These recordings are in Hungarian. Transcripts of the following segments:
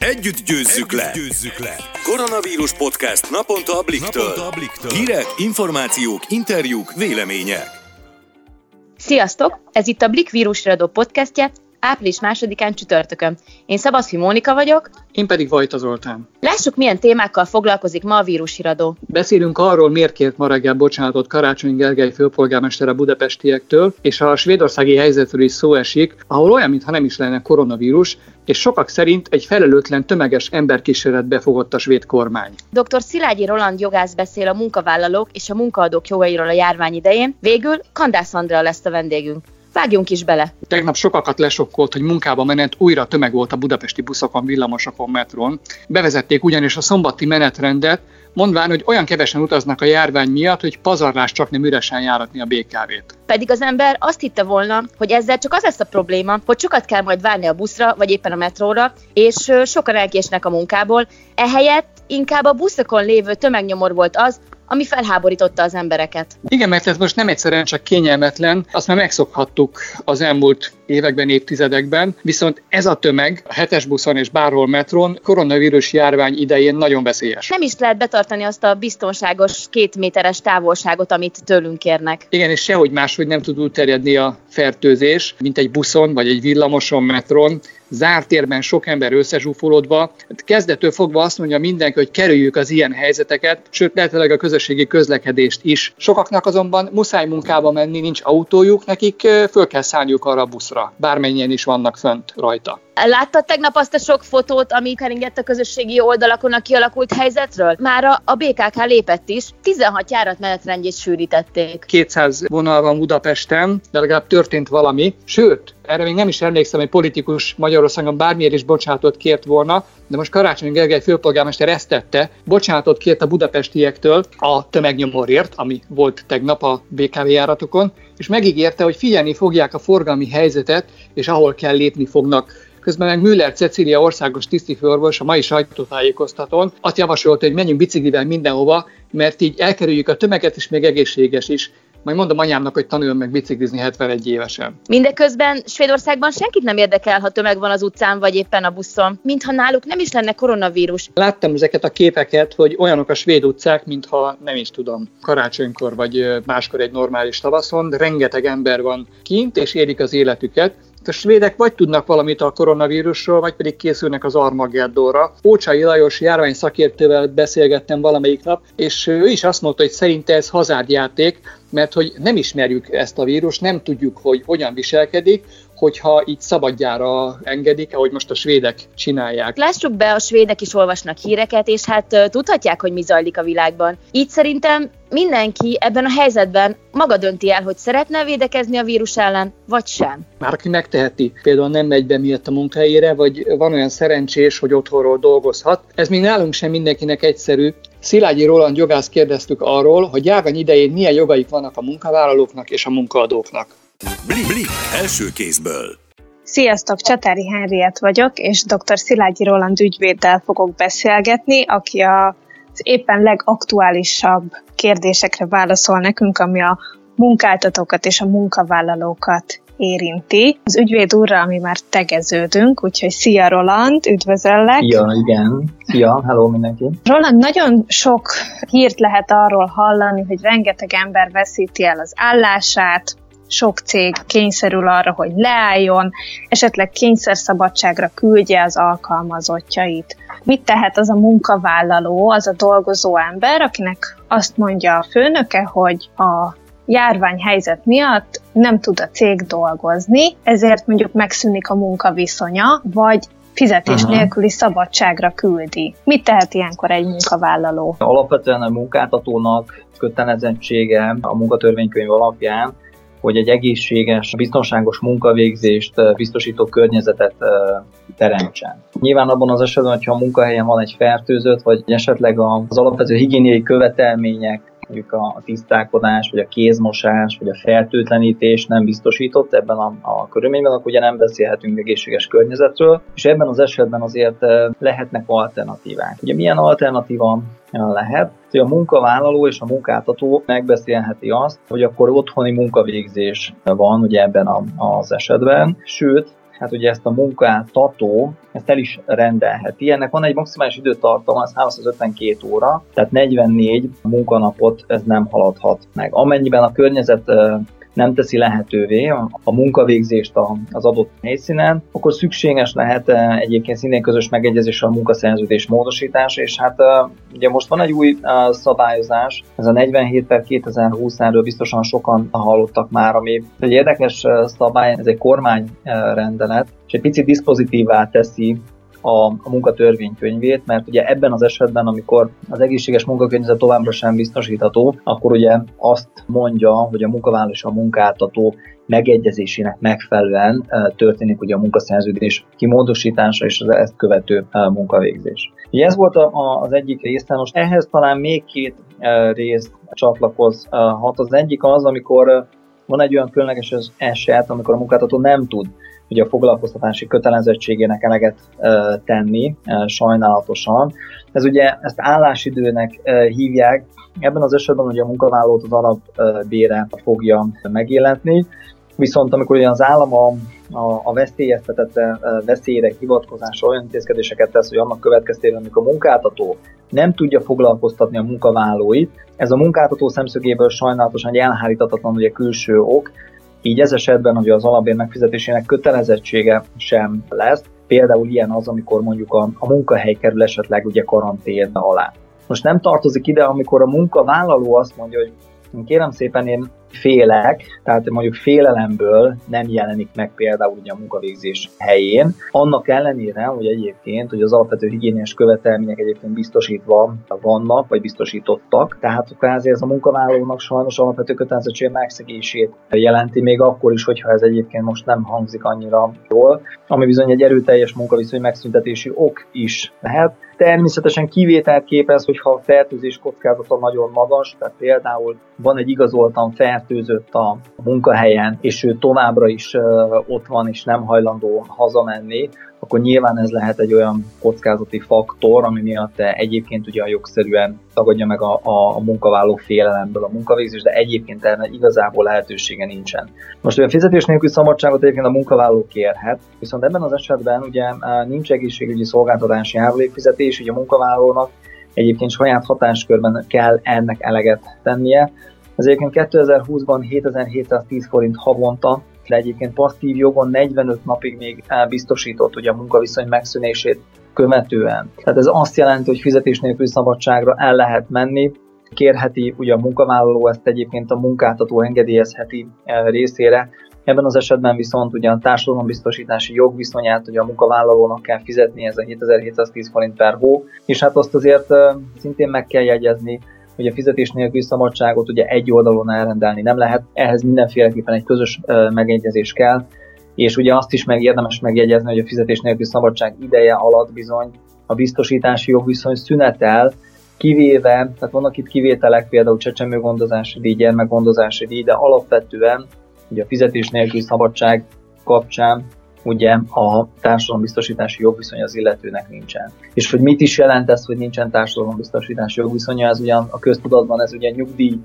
Együtt győzzük, Együtt le. győzzük le! Koronavírus podcast naponta a Bliktől. Naponta a Bliktől. Hírek, információk, interjúk, vélemények. Sziasztok! Ez itt a Blik vírusradó podcastje, április másodikán csütörtökön. Én Szabadfi Mónika vagyok. Én pedig Vajta Zoltán. Lássuk, milyen témákkal foglalkozik ma a vírusiradó. Beszélünk arról, miért kért ma reggel bocsánatot Karácsony Gergely főpolgármester a budapestiektől, és a svédországi helyzetről is szó esik, ahol olyan, mintha nem is lenne koronavírus, és sokak szerint egy felelőtlen tömeges emberkísérletbe fogott a svéd kormány. Dr. Szilágyi Roland jogász beszél a munkavállalók és a munkaadók jogairól a járvány idején, végül Kandász Andrea lesz a vendégünk. Vágjunk is bele. Tegnap sokakat lesokkolt, hogy munkába menet újra tömeg volt a budapesti buszokon, villamosokon, metron. Bevezették ugyanis a szombati menetrendet, mondván, hogy olyan kevesen utaznak a járvány miatt, hogy pazarlás csak nem üresen járatni a BKV-t. Pedig az ember azt hitte volna, hogy ezzel csak az lesz a probléma, hogy sokat kell majd várni a buszra, vagy éppen a metróra, és sokan elkésnek a munkából. Ehelyett inkább a buszokon lévő tömegnyomor volt az, ami felháborította az embereket. Igen, mert ez most nem egyszerűen csak kényelmetlen, azt már megszokhattuk az elmúlt években, évtizedekben, viszont ez a tömeg a hetes buszon és bárhol metron koronavírus járvány idején nagyon veszélyes. Nem is lehet betartani azt a biztonságos két méteres távolságot, amit tőlünk kérnek. Igen, és sehogy máshogy nem tud úgy terjedni a fertőzés, mint egy buszon vagy egy villamoson, metron, zárt térben sok ember összezsúfolódva. Kezdetől fogva azt mondja mindenki, hogy kerüljük az ilyen helyzeteket, sőt lehetőleg a közösségi közlekedést is. Sokaknak azonban muszáj munkába menni, nincs autójuk, nekik föl kell szállniuk arra a buszra, bármennyien is vannak fönt rajta. Láttad tegnap azt a sok fotót, ami keringett a közösségi oldalakon a kialakult helyzetről? Már a, a BKK lépett is, 16 járat menetrendjét sűrítették. 200 vonal van Budapesten, de legalább történt valami. Sőt, erre még nem is emlékszem, hogy politikus Magyarországon bármiért is bocsánatot kért volna, de most Karácsony Gergely főpolgármester ezt tette, bocsánatot kért a budapestiektől a tömegnyomorért, ami volt tegnap a BKV járatokon, és megígérte, hogy figyelni fogják a forgalmi helyzetet, és ahol kell lépni fognak Közben meg Müller Cecília országos tisztifőorvos a mai sajtótájékoztatón azt javasolta, hogy menjünk biciklivel mindenhova, mert így elkerüljük a tömeget, és még egészséges is. Majd mondom anyámnak, hogy tanuljon meg biciklizni 71 évesen. Mindeközben Svédországban senkit nem érdekel, ha tömeg van az utcán, vagy éppen a buszon, mintha náluk nem is lenne koronavírus. Láttam ezeket a képeket, hogy olyanok a svéd utcák, mintha nem is tudom, karácsonykor vagy máskor egy normális tavaszon, rengeteg ember van kint, és élik az életüket. A svédek vagy tudnak valamit a koronavírusról, vagy pedig készülnek az Armageddóra. Ócsai Lajos járvány szakértővel beszélgettem valamelyik nap, és ő is azt mondta, hogy szerinte ez hazárdjáték, mert hogy nem ismerjük ezt a vírus, nem tudjuk, hogy hogyan viselkedik, hogyha így szabadjára engedik, ahogy most a svédek csinálják. Lássuk be, a svédek is olvasnak híreket, és hát tudhatják, hogy mi zajlik a világban. Így szerintem mindenki ebben a helyzetben maga dönti el, hogy szeretne védekezni a vírus ellen, vagy sem. Már aki megteheti, például nem megy be miatt a munkahelyére, vagy van olyan szerencsés, hogy otthonról dolgozhat. Ez még nálunk sem mindenkinek egyszerű, Szilágyi Roland jogász kérdeztük arról, hogy járvány idején milyen jogaik vannak a munkavállalóknak és a munkaadóknak. Blik, blik, első kézből. Sziasztok, Csatári Henriett vagyok, és dr. Szilágyi Roland ügyvéddel fogok beszélgetni, aki a, az éppen legaktuálisabb kérdésekre válaszol nekünk, ami a munkáltatókat és a munkavállalókat érinti. Az ügyvéd úrra, ami már tegeződünk, úgyhogy szia Roland, üdvözöllek! Ja, igen. Szia, hello mindenki! Roland, nagyon sok hírt lehet arról hallani, hogy rengeteg ember veszíti el az állását, sok cég kényszerül arra, hogy leálljon, esetleg kényszerszabadságra küldje az alkalmazottjait. Mit tehet az a munkavállaló, az a dolgozó ember, akinek azt mondja a főnöke, hogy a járványhelyzet miatt nem tud a cég dolgozni, ezért mondjuk megszűnik a munkaviszonya, vagy fizetés Aha. nélküli szabadságra küldi. Mit tehet ilyenkor egy munkavállaló? Alapvetően a munkáltatónak kötelezettsége a munkatörvénykönyv alapján, hogy egy egészséges, biztonságos munkavégzést biztosító környezetet teremtsen. Nyilván abban az esetben, hogyha a munkahelyen van egy fertőzött, vagy esetleg az alapvető higiéniai követelmények mondjuk a tisztálkodás, vagy a kézmosás, vagy a fertőtlenítés nem biztosított ebben a, a körülményben, akkor ugye nem beszélhetünk egészséges környezetről, és ebben az esetben azért lehetnek alternatívák. Ugye milyen alternatíva lehet, hogy a munkavállaló és a munkáltató megbeszélheti azt, hogy akkor otthoni munkavégzés van ugye ebben a, az esetben, sőt, hát ugye ezt a munkáltató, ezt el is rendelheti. Ennek van egy maximális időtartama, az 352 óra, tehát 44 munkanapot ez nem haladhat meg. Amennyiben a környezet nem teszi lehetővé a munkavégzést az adott helyszínen, akkor szükséges lehet eh, egyébként szintén közös megegyezés a munkaszerződés módosítása, és hát eh, ugye most van egy új eh, szabályozás, ez a 47 per 2020 erről biztosan sokan hallottak már, ami egy érdekes szabály, ez egy kormányrendelet, és egy picit diszpozitívá teszi a, a munkatörvénykönyvét, mert ugye ebben az esetben, amikor az egészséges munkakörnyezet továbbra sem biztosítható, akkor ugye azt mondja, hogy a munkavállaló és a munkáltató megegyezésének megfelelően történik ugye a munkaszerződés kimódosítása és az ezt követő munkavégzés. Ugye ez volt az egyik része, most ehhez talán még két rész csatlakozhat. Az egyik az, amikor van egy olyan különleges eset, amikor a munkáltató nem tud ugye a foglalkoztatási kötelezettségének eleget tenni, sajnálatosan. Ez ugye ezt állásidőnek hívják, ebben az esetben ugye a munkavállalót az alapbére fogja megilletni, viszont amikor ugye az állam a, a, a veszélyeztetett veszélyre hivatkozásra olyan intézkedéseket tesz, hogy annak következtében, amikor a munkáltató nem tudja foglalkoztatni a munkavállalóit, ez a munkáltató szemszögéből sajnálatosan egy elhárítatatlan ugye külső ok, így ez esetben hogy az alapbér megfizetésének kötelezettsége sem lesz. Például ilyen az, amikor mondjuk a, a munkahely kerül esetleg ugye karantén alá. Most nem tartozik ide, amikor a munkavállaló azt mondja, hogy kérem szépen én félek, tehát mondjuk félelemből nem jelenik meg például ugye a munkavégzés helyén, annak ellenére, hogy egyébként hogy az alapvető higiéniás követelmények egyébként biztosítva vannak, vagy biztosítottak, tehát kvázi ez a munkavállalónak sajnos alapvető kötelezettség megszegését jelenti, még akkor is, hogyha ez egyébként most nem hangzik annyira jól, ami bizony egy erőteljes munkaviszony megszüntetési ok is lehet. Természetesen kivételt képez, hogyha a fertőzés kockázata nagyon magas, tehát például van egy igazoltan fertőzött a munkahelyen, és ő továbbra is ott van, és nem hajlandó hazamenni, akkor nyilván ez lehet egy olyan kockázati faktor, ami miatt egyébként ugye a jogszerűen tagadja meg a, a, a munkavállaló félelemből a munkavégzést, de egyébként erre igazából lehetősége nincsen. Most a fizetés nélkül szabadságot egyébként a munkavállaló kérhet, viszont ebben az esetben ugye nincs egészségügyi szolgáltatási járulékfizetés, ugye a munkavállalónak egyébként saját hatáskörben kell ennek eleget tennie, ez egyébként 2020-ban 7710 forint havonta, de egyébként passzív jogon 45 napig még biztosított ugye a munkaviszony megszűnését követően. Tehát ez azt jelenti, hogy fizetés nélküli szabadságra el lehet menni, kérheti ugye a munkavállaló ezt egyébként a munkáltató engedélyezheti részére, Ebben az esetben viszont ugye a társadalombiztosítási jogviszonyát ugye a munkavállalónak kell fizetni, ez a 7710 forint per hó, és hát azt azért szintén meg kell jegyezni, hogy a fizetés nélküli szabadságot ugye egy oldalon elrendelni nem lehet, ehhez mindenféleképpen egy közös megegyezés kell, és ugye azt is meg érdemes megjegyezni, hogy a fizetés nélküli szabadság ideje alatt bizony a biztosítási jogviszony szünetel, kivéve, tehát vannak itt kivételek, például csecsemőgondozási díj, gyermekgondozási díj, de alapvetően ugye a fizetés nélküli szabadság kapcsán ugye a társadalombiztosítási jogviszony az illetőnek nincsen. És hogy mit is jelent ez, hogy nincsen társadalombiztosítási jogviszonya, ez ugyan a köztudatban ez ugye nyugdíj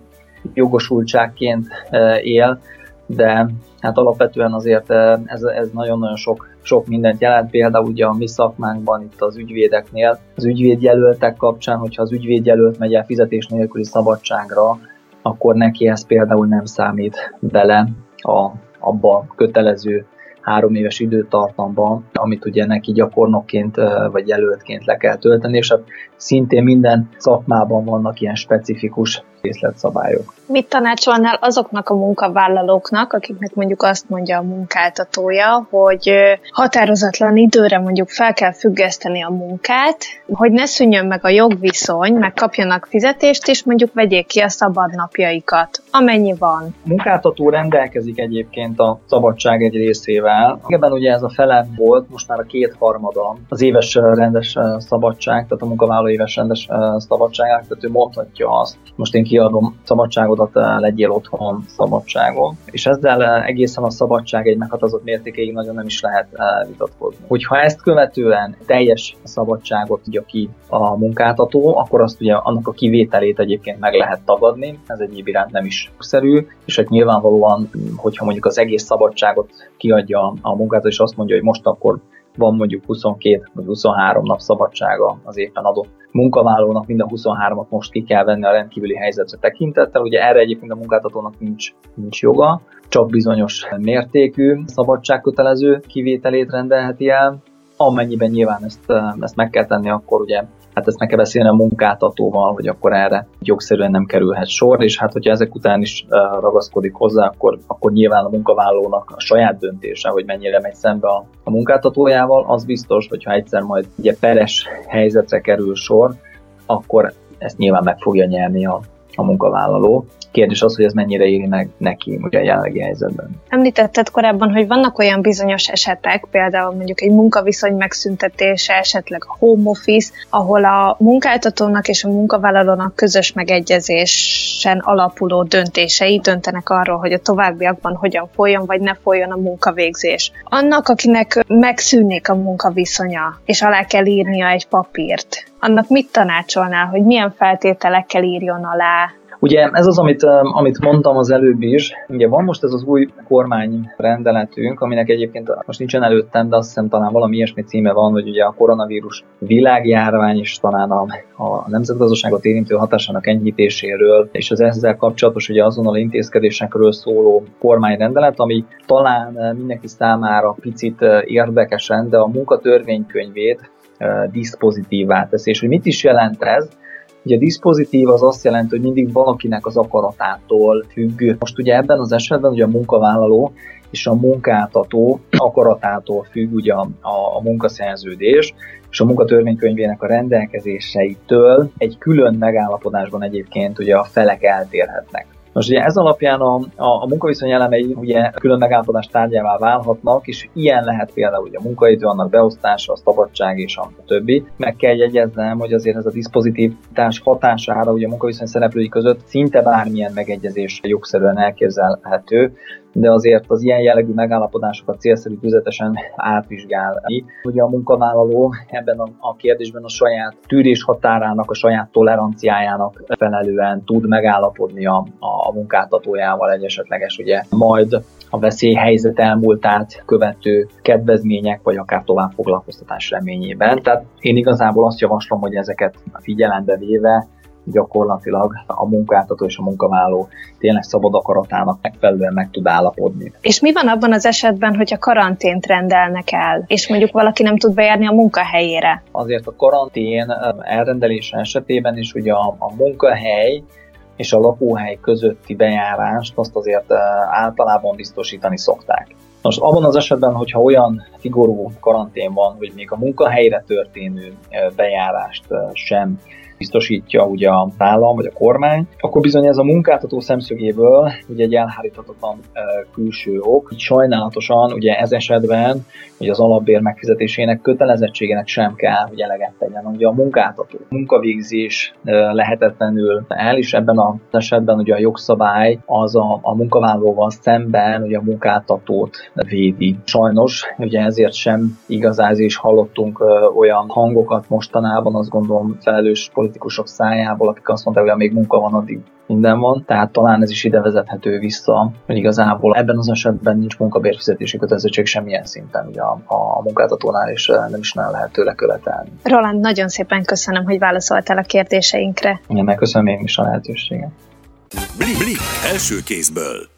jogosultságként e, él, de hát alapvetően azért e, ez, ez nagyon-nagyon sok, sok mindent jelent, például ugye a mi szakmánkban itt az ügyvédeknél, az ügyvédjelöltek kapcsán, hogyha az ügyvédjelölt megy el fizetés nélküli szabadságra, akkor neki ez például nem számít bele a, abba kötelező három éves időtartamban, amit ugye neki gyakornokként vagy jelöltként le kell tölteni, és hát szintén minden szakmában vannak ilyen specifikus részletszabályok. Mit tanácsolnál azoknak a munkavállalóknak, akiknek mondjuk azt mondja a munkáltatója, hogy határozatlan időre mondjuk fel kell függeszteni a munkát, hogy ne szűnjön meg a jogviszony, meg kapjanak fizetést, és mondjuk vegyék ki a szabadnapjaikat, amennyi van. A munkáltató rendelkezik egyébként a szabadság egy részével. Ebben ugye ez a fele volt, most már a kétharmada az éves rendes szabadság, tehát a munkavállaló éves rendes szabadságát, tehát ő mondhatja azt, most én kiadom szabadságodat, legyél otthon szabadságon. És ezzel egészen a szabadság egy meghatározott mértékéig nagyon nem is lehet eh, vitatkozni. Hogyha ezt követően teljes szabadságot adja ki a munkáltató, akkor azt ugye annak a kivételét egyébként meg lehet tagadni, ez egyéb iránt nem is szerű, és hát nyilvánvalóan, hogyha mondjuk az egész szabadságot kiadja a, munkát, és azt mondja, hogy most akkor van mondjuk 22 vagy 23 nap szabadsága az éppen adott munkavállalónak, mind a 23-at most ki kell venni a rendkívüli helyzetre tekintettel. Ugye erre egyébként a munkáltatónak nincs, nincs joga, csak bizonyos mértékű szabadságkötelező kivételét rendelheti el, amennyiben nyilván ezt, ezt meg kell tenni, akkor ugye hát ezt meg kell beszélni a munkáltatóval, hogy akkor erre jogszerűen nem kerülhet sor, és hát hogyha ezek után is ragaszkodik hozzá, akkor, akkor nyilván a munkavállalónak a saját döntése, hogy mennyire megy szembe a, a munkáltatójával, az biztos, hogyha egyszer majd ugye peres helyzetre kerül sor, akkor ezt nyilván meg fogja nyerni a, a munkavállaló. Kérdés az, hogy ez mennyire éri meg neki ugye a jelenlegi helyzetben. Említetted korábban, hogy vannak olyan bizonyos esetek, például mondjuk egy munkaviszony megszüntetése, esetleg a home office, ahol a munkáltatónak és a munkavállalónak közös megegyezésen alapuló döntései döntenek arról, hogy a továbbiakban hogyan folyjon, vagy ne folyjon a munkavégzés. Annak, akinek megszűnik a munkaviszonya, és alá kell írnia egy papírt, annak mit tanácsolnál, hogy milyen feltételekkel írjon alá, Ugye ez az, amit, amit mondtam az előbb is, ugye van most ez az új kormányrendeletünk, aminek egyébként most nincsen előttem, de azt hiszem talán valami ilyesmi címe van, hogy ugye a koronavírus világjárvány és talán a, a nemzetgazdaságot érintő hatásának enyhítéséről, és az ezzel kapcsolatos ugye azonnal intézkedésekről szóló kormányrendelet, ami talán mindenki számára picit érdekesen, de a munkatörvénykönyvét diszpozitívá teszi. És hogy mit is jelent ez? Ugye a diszpozitív az azt jelenti, hogy mindig valakinek az akaratától függ. Most ugye ebben az esetben ugye a munkavállaló és a munkáltató akaratától függ ugye a, a, a munkaszerződés, és a munkatörvénykönyvének a rendelkezéseitől egy külön megállapodásban egyébként ugye a felek eltérhetnek. Most ugye ez alapján a, a, a munkaviszony elemei ugye külön megállapodás tárgyává válhatnak, és ilyen lehet például ugye a munkaidő, annak beosztása, a szabadság és a többi. Meg kell jegyeznem, hogy azért ez a diszpozitivitás hatására ugye a munkaviszony szereplői között szinte bármilyen megegyezés jogszerűen elképzelhető, de azért az ilyen jellegű megállapodásokat célszerű tüzetesen átvizsgálni. Ugye a munkavállaló ebben a, a kérdésben a saját tűrés határának, a saját toleranciájának felelően tud megállapodni a, a munkáltatójával egy esetleges ugye majd a veszélyhelyzet elmúltát követő kedvezmények, vagy akár tovább foglalkoztatás reményében. Tehát én igazából azt javaslom, hogy ezeket figyelembe véve gyakorlatilag a munkáltató és a munkavállaló tényleg szabad akaratának megfelelően meg tud állapodni. És mi van abban az esetben, hogy a karantént rendelnek el, és mondjuk valaki nem tud bejárni a munkahelyére? Azért a karantén elrendelése esetében is ugye a, a munkahely és a lakóhely közötti bejárást azt azért általában biztosítani szokták. Most abban az esetben, hogyha olyan szigorú karantén van, hogy még a munkahelyre történő bejárást sem biztosítja ugye a állam vagy a kormány, akkor bizony ez a munkáltató szemszögéből ugye egy elháríthatatlan külső ok. Így sajnálatosan ugye ez esetben hogy az alapbér megfizetésének kötelezettségének sem kell, hogy eleget tegyen. Ugye a munkáltató munkavégzés lehetetlenül el, és ebben az esetben ugye a jogszabály az a, a munkavállalóval szemben ugye a munkáltatót védi. Sajnos ugye ezért sem igazán is hallottunk olyan hangokat mostanában, azt gondolom felelős politikusok szájából, akik azt mondták, hogy még munka van, addig minden van, tehát talán ez is ide vezethető vissza, hogy igazából ebben az esetben nincs munkabérfizetési kötelezettség semmilyen szinten ugye a, a munkáltatónál, és nem is nem lehet tőle követelni. Roland, nagyon szépen köszönöm, hogy válaszoltál a kérdéseinkre. Igen, megköszönöm én is a lehetőséget. Blik, blik, első kézből.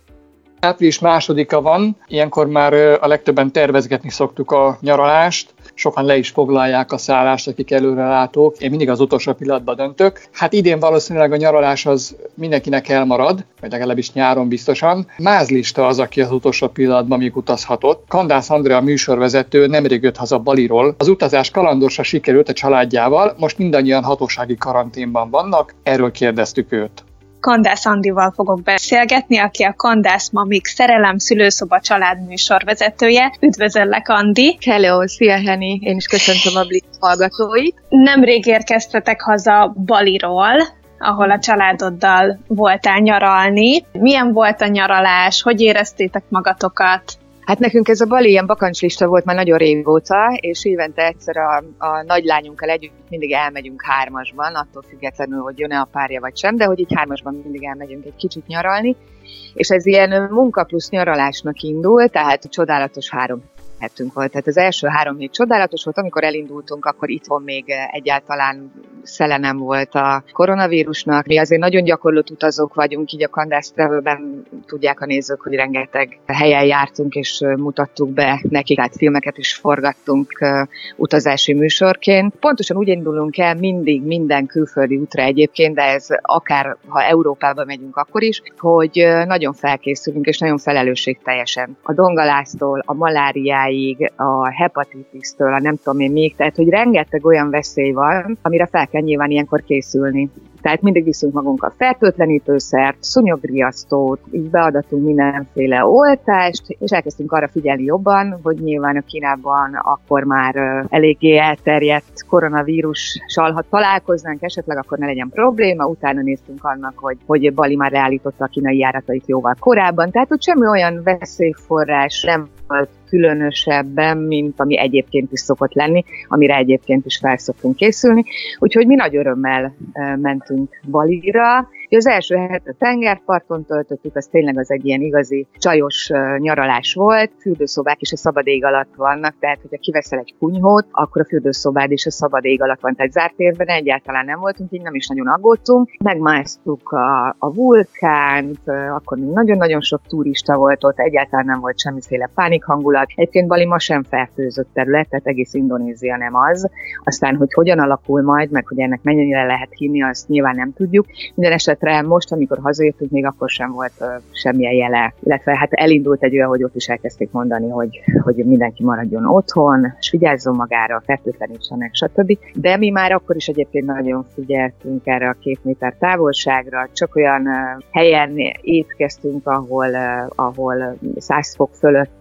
Április másodika van, ilyenkor már a legtöbben tervezgetni szoktuk a nyaralást, sokan le is foglalják a szállást, akik előre látók. Én mindig az utolsó pillanatban döntök. Hát idén valószínűleg a nyaralás az mindenkinek elmarad, vagy legalábbis nyáron biztosan. Mázlista az, aki az utolsó pillanatban még utazhatott. Kandász Andrea műsorvezető nemrég jött haza Baliról. Az utazás kalandorsa sikerült a családjával, most mindannyian hatósági karanténban vannak, erről kérdeztük őt. Kandász Andival fogok beszélgetni, aki a Kandász Mamik Szerelem Szülőszoba család műsorvezetője. Üdvözöllek, Andi! Hello, szia Henny! Én is köszöntöm a Blitz hallgatóit. Nemrég érkeztetek haza Baliról, ahol a családoddal voltál nyaralni. Milyen volt a nyaralás? Hogy éreztétek magatokat? Hát nekünk ez a Bali ilyen bakancslista volt már nagyon régóta, és évente egyszer a, a nagylányunkkal együtt mindig elmegyünk hármasban, attól függetlenül, hogy jön-e a párja vagy sem, de hogy így hármasban mindig elmegyünk egy kicsit nyaralni, és ez ilyen munka plusz nyaralásnak indul, tehát csodálatos három hetünk volt. Tehát az első három hét csodálatos volt, amikor elindultunk, akkor itthon még egyáltalán szele nem volt a koronavírusnak. Mi azért nagyon gyakorlott utazók vagyunk, így a Candace Travel-ben tudják a nézők, hogy rengeteg helyen jártunk, és mutattuk be nekik, hát filmeket is forgattunk utazási műsorként. Pontosan úgy indulunk el mindig minden külföldi útra egyébként, de ez akár ha Európába megyünk akkor is, hogy nagyon felkészülünk, és nagyon felelősségteljesen. A dongalásztól, a maláriáig, a hepatitisztől, a nem tudom én még, tehát hogy rengeteg olyan veszély van, amire fel kell nyilván ilyenkor készülni. Tehát mindig viszünk magunkkal fertőtlenítőszert, szúnyogriasztót, így beadatunk mindenféle oltást, és elkezdtünk arra figyelni jobban, hogy nyilván a Kínában akkor már eléggé elterjedt koronavírussal, ha találkoznánk esetleg, akkor ne legyen probléma. Utána néztünk annak, hogy, hogy Bali már leállította a kínai járatait jóval korábban. Tehát, hogy semmi olyan veszélyforrás nem volt különösebben, mint ami egyébként is szokott lenni, amire egyébként is felszoktunk készülni. Úgyhogy mi nagy örömmel mentünk Balira, az első hetet a tengerparton töltöttük, az tényleg az egy ilyen igazi csajos nyaralás volt, fürdőszobák is a szabad ég alatt vannak, tehát hogyha kiveszel egy kunyhót, akkor a fürdőszobád is a szabad ég alatt van, tehát zárt térben egyáltalán nem voltunk, így nem is nagyon aggódtunk. Megmásztuk a, a vulkánt, akkor még nagyon-nagyon sok turista volt ott, egyáltalán nem volt semmiféle pánik hangulat. Egyébként Bali ma sem fertőzött terület, tehát egész Indonézia nem az. Aztán, hogy hogyan alakul majd, meg hogy ennek mennyire lehet hinni, azt nyilván nem tudjuk. Minden eset esetre most, amikor hazajöttünk, még akkor sem volt uh, semmilyen jele, illetve hát elindult egy olyan, hogy ott is elkezdték mondani, hogy, hogy mindenki maradjon otthon, és vigyázzon magára, fertőtlenítsenek, stb. De mi már akkor is egyébként nagyon figyeltünk erre a két méter távolságra, csak olyan uh, helyen étkeztünk, ahol, uh, ahol 100 fok fölött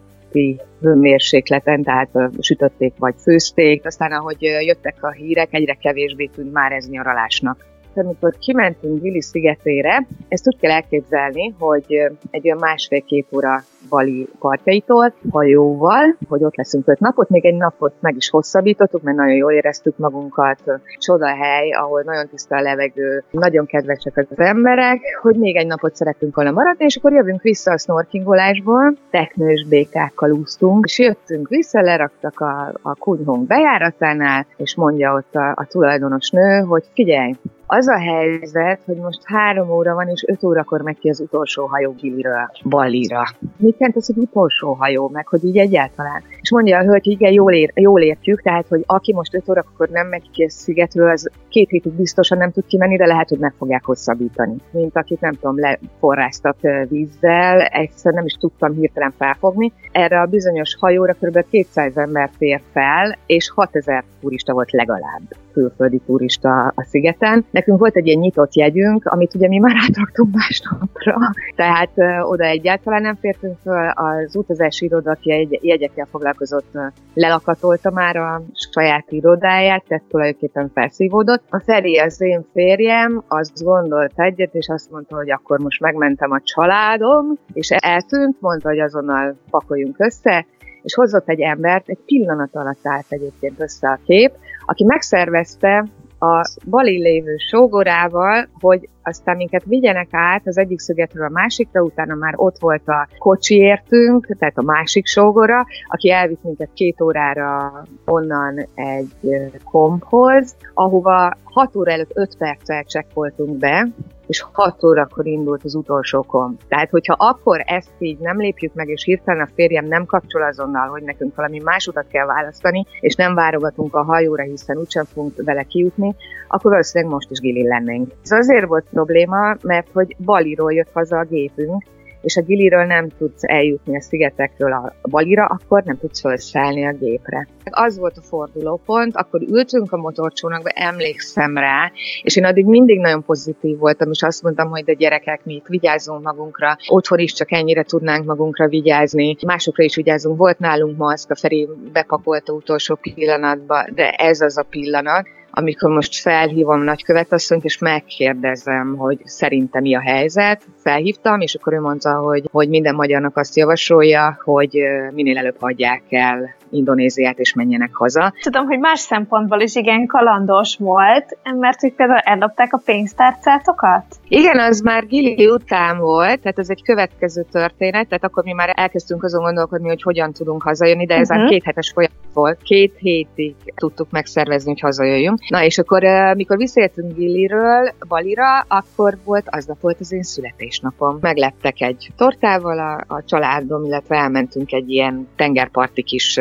hőmérsékleten, tehát sütötték vagy főzték, aztán ahogy jöttek a hírek, egyre kevésbé tűnt már ez nyaralásnak amikor kimentünk Gili szigetére, ezt úgy kell elképzelni, hogy egy olyan másfél-két óra Bali partjaitól, hajóval, hogy ott leszünk öt napot, még egy napot meg is hosszabbítottuk, mert nagyon jól éreztük magunkat, csoda hely, ahol nagyon tiszta a levegő, nagyon kedvesek az emberek, hogy még egy napot szeretünk volna maradni, és akkor jövünk vissza a snorkingolásból, teknős békákkal úsztunk, és jöttünk vissza, leraktak a, a kunyhónk bejáratánál, és mondja ott a, a tulajdonos nő, hogy figyelj, az a helyzet, hogy most három óra van, és öt órakor megy ki az utolsó hajó Giliről Balira. Mit jelent az, hogy utolsó hajó, meg hogy így egyáltalán? És mondja a hölgy, igen, jól, ér, jól értjük, tehát, hogy aki most öt órakor nem megy ki a szigetről, az két hétig biztosan nem tud kimenni, de lehet, hogy meg fogják hosszabbítani. Mint akit nem tudom, leforráztak vízzel, egyszer nem is tudtam hirtelen felfogni. Erre a bizonyos hajóra kb. 200 ember fér fel, és 6000 turista volt legalább külföldi turista a szigeten. Nekünk volt egy ilyen nyitott jegyünk, amit ugye mi már átraktunk másnapra, tehát oda egyáltalán nem fértünk föl. Az utazási iroda, aki egy, jegyekkel foglalkozott, lelakatolta már a saját irodáját, tehát tulajdonképpen felszívódott. A Feri, az én férjem, azt gondolt egyet, és azt mondta, hogy akkor most megmentem a családom, és eltűnt, mondta, hogy azonnal pakoljunk össze, és hozott egy embert, egy pillanat alatt állt egyébként össze a kép, aki megszervezte a Bali lévő sógorával, hogy aztán minket vigyenek át az egyik szögetről a másikra, utána már ott volt a kocsi értünk, tehát a másik sógora, aki elvitt minket két órára onnan egy komphoz, ahova 6 óra előtt 5 perccel csekkoltunk be, és 6 órakor indult az utolsó kom. Tehát, hogyha akkor ezt így nem lépjük meg, és hirtelen a férjem nem kapcsol azonnal, hogy nekünk valami más utat kell választani, és nem várogatunk a hajóra, hiszen úgysem fogunk vele kijutni, akkor valószínűleg most is gili lennénk. Ez azért volt probléma, mert hogy Baliról jött haza a gépünk, és a Giliről nem tudsz eljutni a szigetekről a Balira, akkor nem tudsz felszállni a gépre. Az volt a fordulópont, akkor ültünk a motorcsónakba, emlékszem rá, és én addig mindig nagyon pozitív voltam, és azt mondtam, hogy de gyerekek, mi itt vigyázzunk magunkra, otthon is csak ennyire tudnánk magunkra vigyázni, másokra is vigyázzunk. Volt nálunk maszk, a Feri bepakolta utolsó pillanatban, de ez az a pillanat, amikor most felhívom nagykövetasszonyt, és megkérdezem, hogy szerintem mi a helyzet, felhívtam, és akkor ő mondta, hogy, hogy minden magyarnak azt javasolja, hogy minél előbb hagyják el Indonéziát, és menjenek haza. Tudom, hogy más szempontból is igen kalandos volt, mert hogy például ellopták a pénztárcátokat? Igen, az már Gili után volt, tehát ez egy következő történet, tehát akkor mi már elkezdtünk azon gondolkodni, hogy hogyan tudunk hazajönni, de ez uh-huh. két hetes folyamat volt, két hétig tudtuk megszervezni, hogy hazajöjjünk. Na és akkor, mikor visszajöttünk Giliről, Balira, akkor volt, aznap volt az én születésnapom. Meglettek egy tortával a, a családom, illetve elmentünk egy ilyen tengerparti kis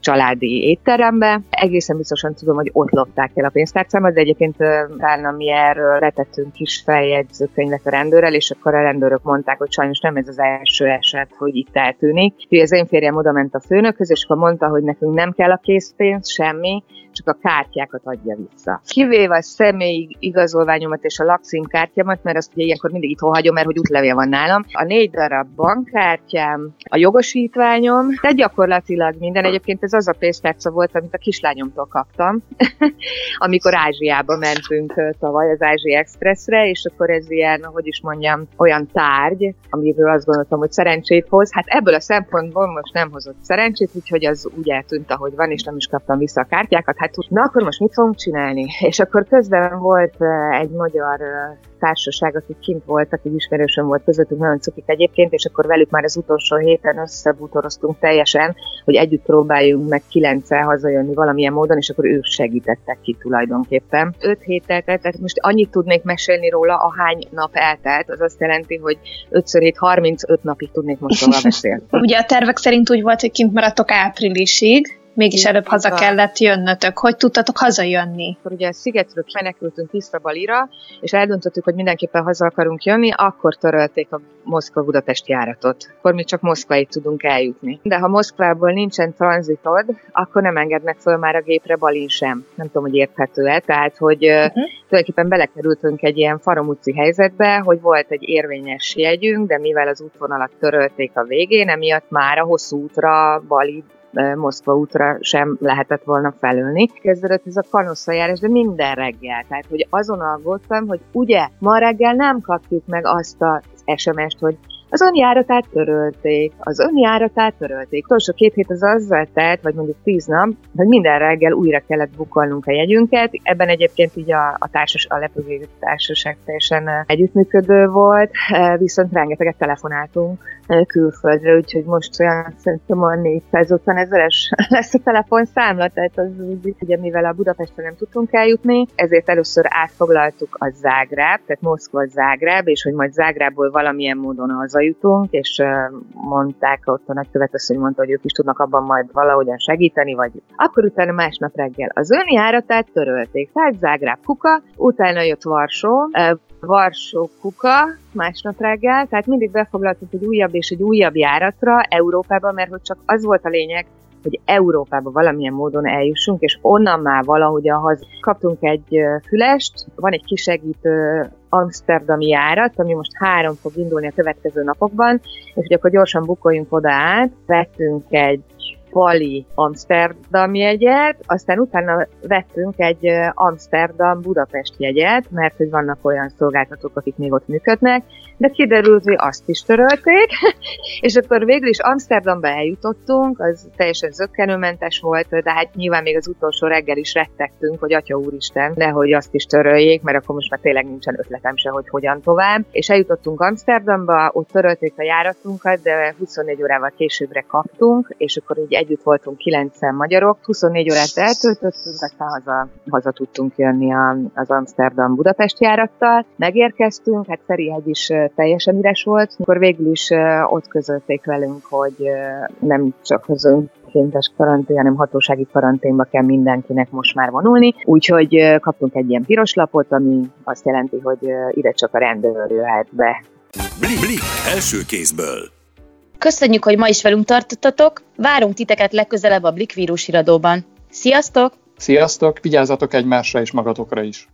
családi étterembe. Egészen biztosan tudom, hogy ott lopták el a pénztárcámat, de egyébként talán mi erről letettünk kis feljegyzőkönyvet a rendőrrel, és akkor a rendőrök mondták, hogy sajnos nem ez az első eset, hogy itt eltűnik. Úgyhogy az én férjem oda ment a főnökhöz, és akkor mondta, hogy nekünk nem kell a készpénz, semmi, csak a kártyákat adja vissza. Kivéve a személyi igazolványomat és a lakcímkártyámat, mert azt ugye ilyenkor mindig itt hagyom, mert hogy útlevél van nálam. A négy darab bankkártyám, a jogosítványom, de gyakorlatilag minden. Egyébként ez az a pénztárca volt, amit a kislányomtól kaptam, amikor Ázsiába mentünk tavaly az Ázsia Expressre, és akkor ez ilyen, hogy is mondjam, olyan tárgy, amiről azt gondoltam, hogy szerencsét hoz. Hát ebből a szempontból most nem hozott szerencsét, úgyhogy az úgy eltűnt, ahogy van, és nem is kaptam vissza a kártyákat. Hát na akkor most mit fogunk csinálni? És akkor közben volt egy magyar társaság, akik kint voltak, egy ismerősöm volt közöttük, nagyon cukik egyébként, és akkor velük már az utolsó héten összebútoroztunk teljesen, hogy együtt próbáljunk meg kilencel hazajönni valamilyen módon, és akkor ők segítettek ki tulajdonképpen. Öt hét eltelt, tehát most annyit tudnék mesélni róla, ahány nap eltelt, az azt jelenti, hogy 5 hét 35 napig tudnék most róla beszélni. Ugye a tervek szerint úgy volt, hogy kint maradtok áprilisig, Mégis előbb haza van. kellett jönnötök. Hogy tudtatok hazajönni? Akkor ugye szigetről menekültünk vissza Balira, és eldöntöttük, hogy mindenképpen haza akarunk jönni, akkor törölték a Moszkva-Budapest járatot. Akkor mi csak Moszkváig tudunk eljutni. De ha Moszkvából nincsen tranzitod, akkor nem engednek föl már a gépre Balin sem. Nem tudom, hogy érthető-e. Tehát, hogy uh-huh. tulajdonképpen belekerültünk egy ilyen faramúci helyzetbe, hogy volt egy érvényes jegyünk, de mivel az útvonalat törölték a végén, emiatt már a hosszú útra Bali Moszkva útra sem lehetett volna felülni. Kezdődött ez a kanosszajárás, de minden reggel. Tehát, hogy azon aggódtam, hogy ugye ma reggel nem kapjuk meg azt az SMS-t, hogy az önjáratát törölték, az önjáratát törölték. Utolsó két hét az azzal telt, vagy mondjuk tíz nap, hogy minden reggel újra kellett bukolnunk a jegyünket. Ebben egyébként így a, a, társas, a lepőgép társaság teljesen együttműködő volt, viszont rengeteget telefonáltunk külföldre, úgyhogy most olyan szerintem a 450 ezeres lesz a telefonszámla, tehát az úgy, ugye mivel a Budapestre nem tudtunk eljutni, ezért először átfoglaltuk a Zágráb, tehát Moszkva Zágráb, és hogy majd Zágrábból valamilyen módon hazajutunk, és mondták ott a nagykövet azt, hogy mondta, hogy ők is tudnak abban majd valahogyan segíteni, vagy akkor utána másnap reggel az önjáratát törölték, tehát Zágráb kuka, utána jött Varsó, Varsó kuka másnap reggel, tehát mindig befoglaltunk egy újabb és egy újabb járatra Európába, mert hogy csak az volt a lényeg, hogy Európába valamilyen módon eljussunk, és onnan már valahogy ahhoz kaptunk egy fülest, van egy kisegítő Amsterdami járat, ami most három fog indulni a következő napokban, és hogy akkor gyorsan bukoljunk oda át, vettünk egy Bali Amsterdam jegyet, aztán utána vettünk egy Amsterdam Budapest jegyet, mert hogy vannak olyan szolgáltatók, akik még ott működnek, de kiderült, hogy azt is törölték, és akkor végül is Amsterdamba eljutottunk, az teljesen zöggenőmentes volt, de hát nyilván még az utolsó reggel is rettegtünk, hogy Atya Úristen, nehogy azt is töröljék, mert akkor most már tényleg nincsen ötletem se, hogy hogyan tovább. És eljutottunk Amsterdamba, ott törölték a járatunkat, de 24 órával későbbre kaptunk, és akkor így együtt voltunk kilencen magyarok, 24 órát eltöltöttünk, aztán haza, haza tudtunk jönni az Amsterdam-Budapest járattal. Megérkeztünk, hát Ferihegy is teljesen üres volt, akkor végül is ott közölték velünk, hogy nem csak az önkéntes karantén, hanem hatósági karanténba kell mindenkinek most már vonulni. Úgyhogy kaptunk egy ilyen piros lapot, ami azt jelenti, hogy ide csak a rendőr jöhet be. Blik, blik, első kézből. Köszönjük, hogy ma is velünk tartottatok. Várunk titeket legközelebb a Blik vírus iradóban. Sziasztok! Sziasztok, vigyázzatok egymásra és magatokra is!